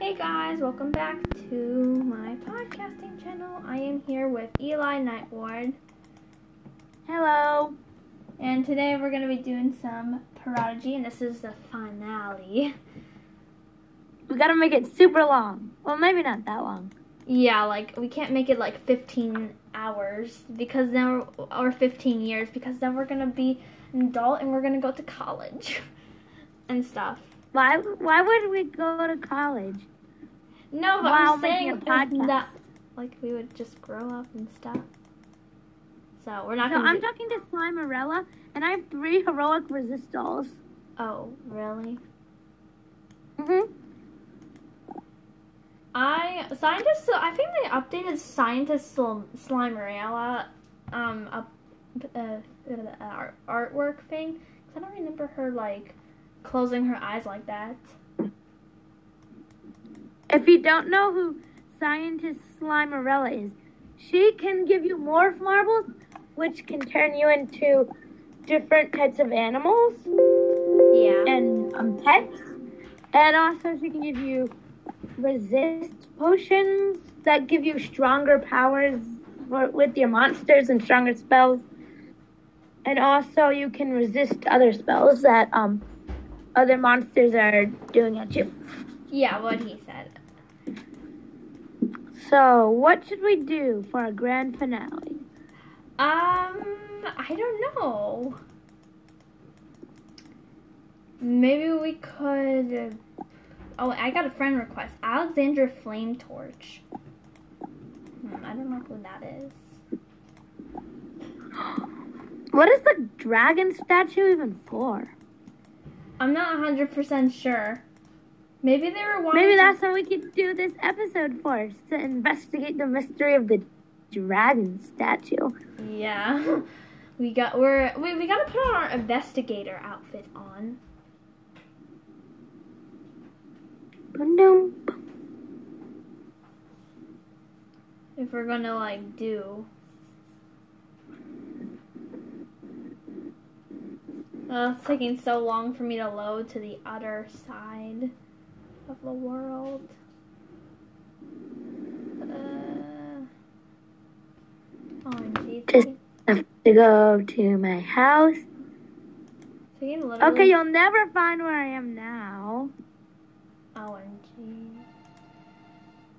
Hey guys, welcome back to my podcasting channel. I am here with Eli Nightward, Hello. and today we're going to be doing some Prodigy, and this is the finale. We gotta make it super long. Well, maybe not that long. Yeah, like we can't make it like 15 hours because then we're, or 15 years because then we're going to be an adult and we're going to go to college and stuff. Why? Why would we go to college? No, but While I'm saying a podcast. that like we would just grow up and stuff. So we're not So going I'm talking to Slimerella, and I have three heroic resistals. Oh, really? Mm-hmm. I scientists. I think they updated scientist Slim, Slimerella um up uh, uh, art, artwork thing. 'Cause I don't remember her like closing her eyes like that. If you don't know who scientist Slimerella is, she can give you morph marbles, which can turn you into different types of animals Yeah. and um, pets. And also, she can give you resist potions that give you stronger powers for, with your monsters and stronger spells. And also, you can resist other spells that um other monsters are doing at you. Yeah, what he said. So, what should we do for our grand finale? Um, I don't know. Maybe we could. Oh, I got a friend request. Alexandra Flame Torch. Hmm, I don't know who that is. What is the dragon statue even for? I'm not 100% sure. Maybe they were wanting Maybe to- that's what we could do this episode for to investigate the mystery of the dragon statue. Yeah. We got we're we, we gotta put our investigator outfit on. Boom. If we're gonna like do Oh, it's taking so long for me to load to the other side of the world. Uh, OMG. Just- Have to go to my house. Okay, you'll never find where I am now. OMG.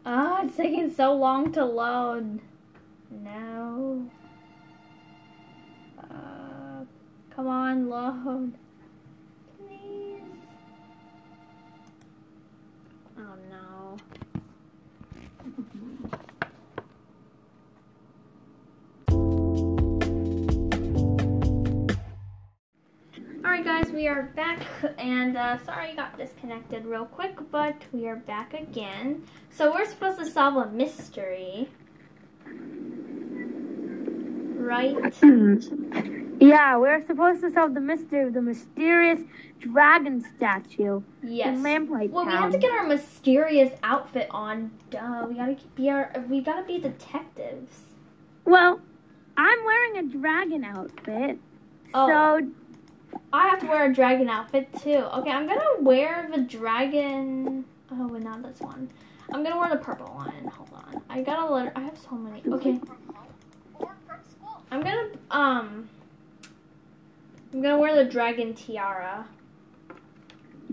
Oh, it's taking so long to load. No. Uh, come on, load. Please. Oh no. Alright guys, we are back and uh, sorry I got disconnected real quick, but we are back again. So we're supposed to solve a mystery. Right? Yeah, we're supposed to solve the mystery of the mysterious dragon statue Yes. in Lamplight Well, we have to get our mysterious outfit on. Duh, we gotta be our. We gotta be detectives. Well, I'm wearing a dragon outfit. Oh. So, I have to wear a dragon outfit too. Okay, I'm gonna wear the dragon. Oh, wait, not this one. I'm gonna wear the purple one. Hold on. I gotta let. I have so many. Okay. I'm gonna um. I'm gonna wear the dragon tiara.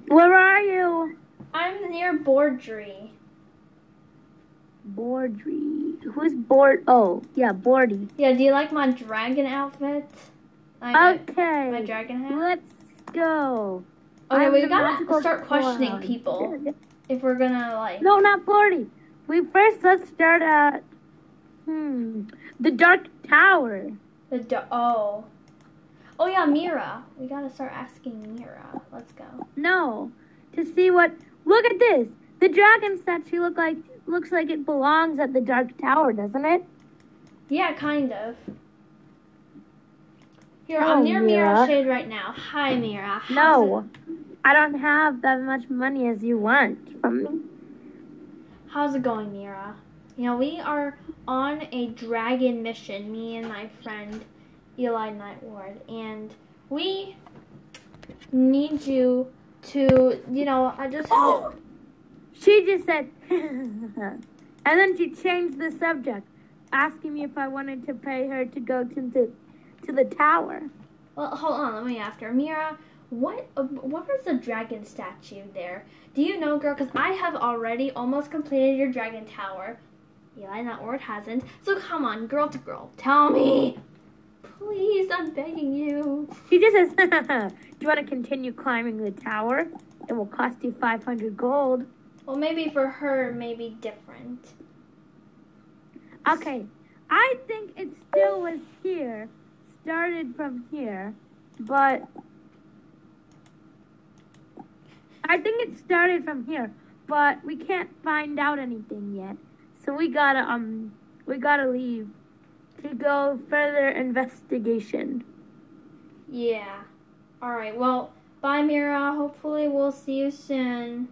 where are you? I'm near Bordry. Bordry. Who's Bord? Oh, yeah, Bordy. Yeah, do you like my dragon outfit? I, Okay. My dragon hat. Let's go. Okay, I'm we gotta start questioning people if we're gonna like. No, not Bordy. We first let's start at hmm the Dark Tower. The do- oh. Oh yeah, Mira. We gotta start asking Mira. Let's go. No, to see what. Look at this. The dragon statue look like looks like it belongs at the Dark Tower, doesn't it? Yeah, kind of. Here, I'm near Mira Mira. Shade right now. Hi, Mira. How's No, It, I don't have that much money as you want from me. how's it going, Mira? You know, we are on a dragon mission, me and my friend Eli Nightward, and we need you to, you know, I just. Oh! She just said, and then she changed the subject, asking me if I wanted to pay her to go to the to the tower. Well, hold on, let me ask her. Mira, what what was the dragon statue there? Do you know, girl? Because I have already almost completed your dragon tower. Eli, that word hasn't. So come on, girl to girl, tell me. Please, I'm begging you. She just says, Do you want to continue climbing the tower? It will cost you 500 gold. Well, maybe for her, maybe different. Okay, I think it still was here, started from here, but I think it started from here, but we can't find out anything yet. So we gotta um we gotta leave to go further investigation. Yeah. All right. Well, bye, Mira. Hopefully, we'll see you soon.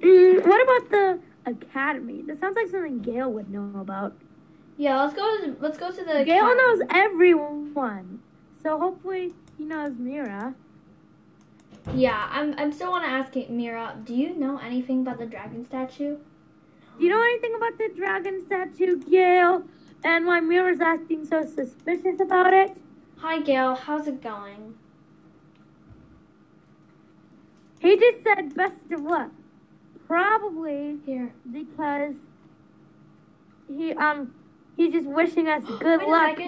Mm, what about the academy? That sounds like something Gail would know about. Yeah, let's go. To, let's go to the. Gail academy. knows everyone, so hopefully he knows Mira. Yeah, I'm. I'm still want to ask Mira. Do you know anything about the dragon statue? Do you know anything about the dragon statue, Gail? And why Mira's acting so suspicious about it? Hi, Gail. How's it going? He just said best of luck. Probably Here. because he um he's just wishing us good Wait luck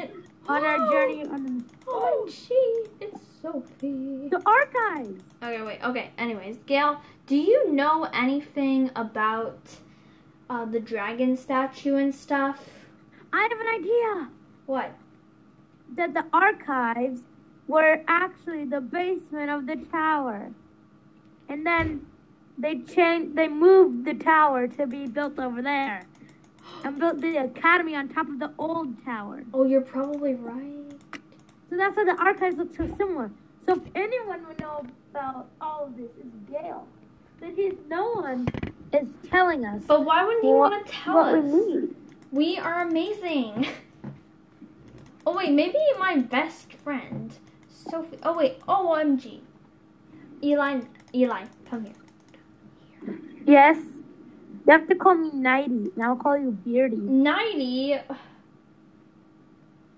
on our journey on Oh, gee, it's Sophie. the archives. Okay, wait. Okay. Anyways, Gail, do you know anything about uh, the dragon statue and stuff? I have an idea What? that the archives were actually the basement of the tower, and then they changed they moved the tower to be built over there, and built the academy on top of the old tower. Oh, you're probably right. So that's why the archives look so similar. So if anyone would know about all of this is Gail. But he's no one is telling us But why wouldn't you what, want to tell what us? we need. We are amazing. Oh wait, maybe my best friend, Sophie. Oh wait, OMG. Eli, Eli, come here. Yes. You have to call me Nighty, and I'll call you Beardy. Nighty.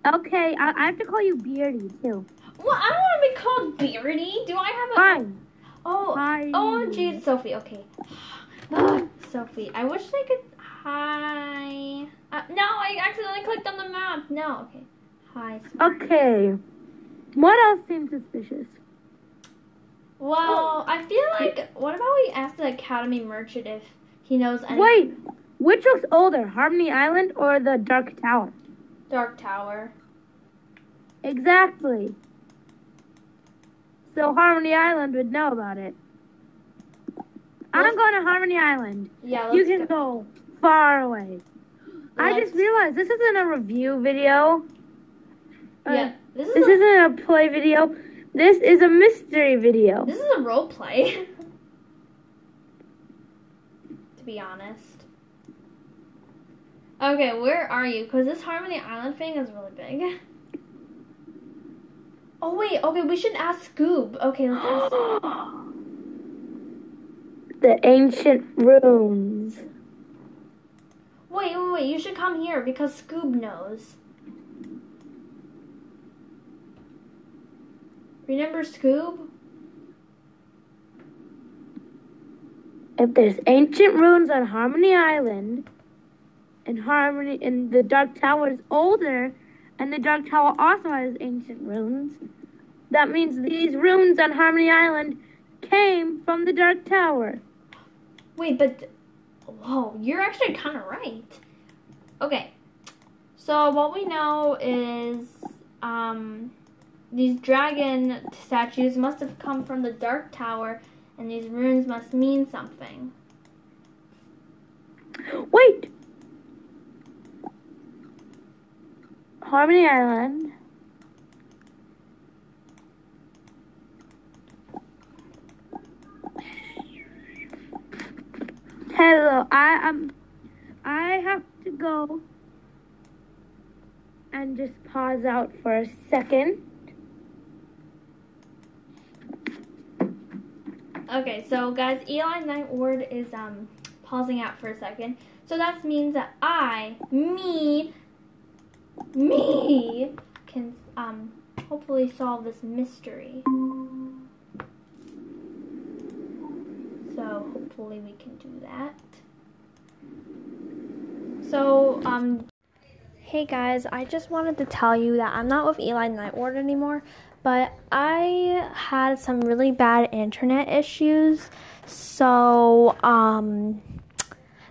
Okay, I, I have to call you Beardy too. Well, I don't want to be called Beardy. Do I have a? Fine. Oh, Hi. OMG, Sophie. Okay. Sophie, I wish I could. Hi. Uh, no, I accidentally clicked on the map. No, okay. Hi. Sophie. Okay. What else seems suspicious? Well, I feel like. What about we ask the Academy merchant if he knows any Wait, which looks older, Harmony Island or the Dark Tower? Dark Tower? Exactly. So Harmony Island would know about it. I'm going to Harmony Island. Yeah, let's You can go. go far away. I Let's- just realized this isn't a review video. Uh, Yeah, this is This a, isn't a play video. This is a mystery video. this is a role play. to be honest. Okay, where are you? Because this Harmony Island thing is really big. Oh wait, okay, we should ask Scoob. Okay, let's ask. the ancient ruins. Wait, wait, wait! You should come here because Scoob knows. Remember Scoob? If there's ancient ruins on Harmony Island, and Harmony and the Dark Tower is older, and the Dark Tower also has ancient ruins, that means these ruins on Harmony Island came from the Dark Tower. Wait, but whoa, you're actually kind of right. Okay, so what we know is um, these dragon statues must have come from the Dark Tower, and these runes must mean something. Wait! Harmony Island. Hello, I am. I have to go and just pause out for a second. Okay, so guys, Eli Night Ward is um pausing out for a second. So that means that I, me, me, can um hopefully solve this mystery. So hopefully we can do that. So um Hey guys, I just wanted to tell you that I'm not with Eli Night Ward anymore, but I had some really bad internet issues. So, um,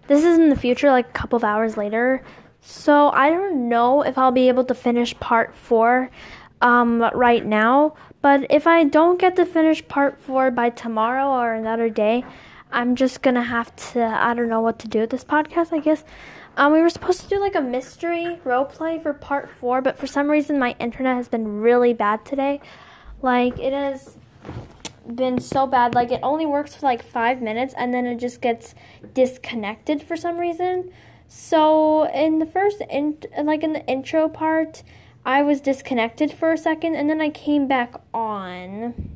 this is in the future, like a couple of hours later. So, I don't know if I'll be able to finish part four um, right now, but if I don't get to finish part four by tomorrow or another day, I'm just gonna have to, I don't know what to do with this podcast, I guess. Um, we were supposed to do like a mystery role play for part four, but for some reason my internet has been really bad today. Like it has been so bad. Like it only works for like five minutes and then it just gets disconnected for some reason. So in the first in like in the intro part, I was disconnected for a second and then I came back on.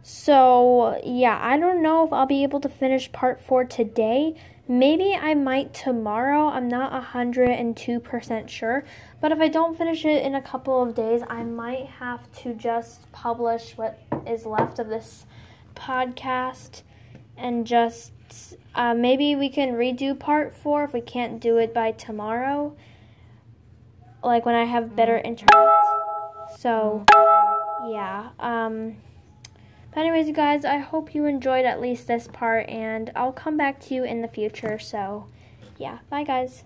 So, yeah, I don't know if I'll be able to finish part 4 today Maybe I might tomorrow. I'm not 102% sure. But if I don't finish it in a couple of days, I might have to just publish what is left of this podcast and just uh, maybe we can redo part four if we can't do it by tomorrow. Like when I have better internet. So, yeah. Um, but anyways, you guys, I hope you enjoyed at least this part, and I'll come back to you in the future. So, yeah, bye, guys.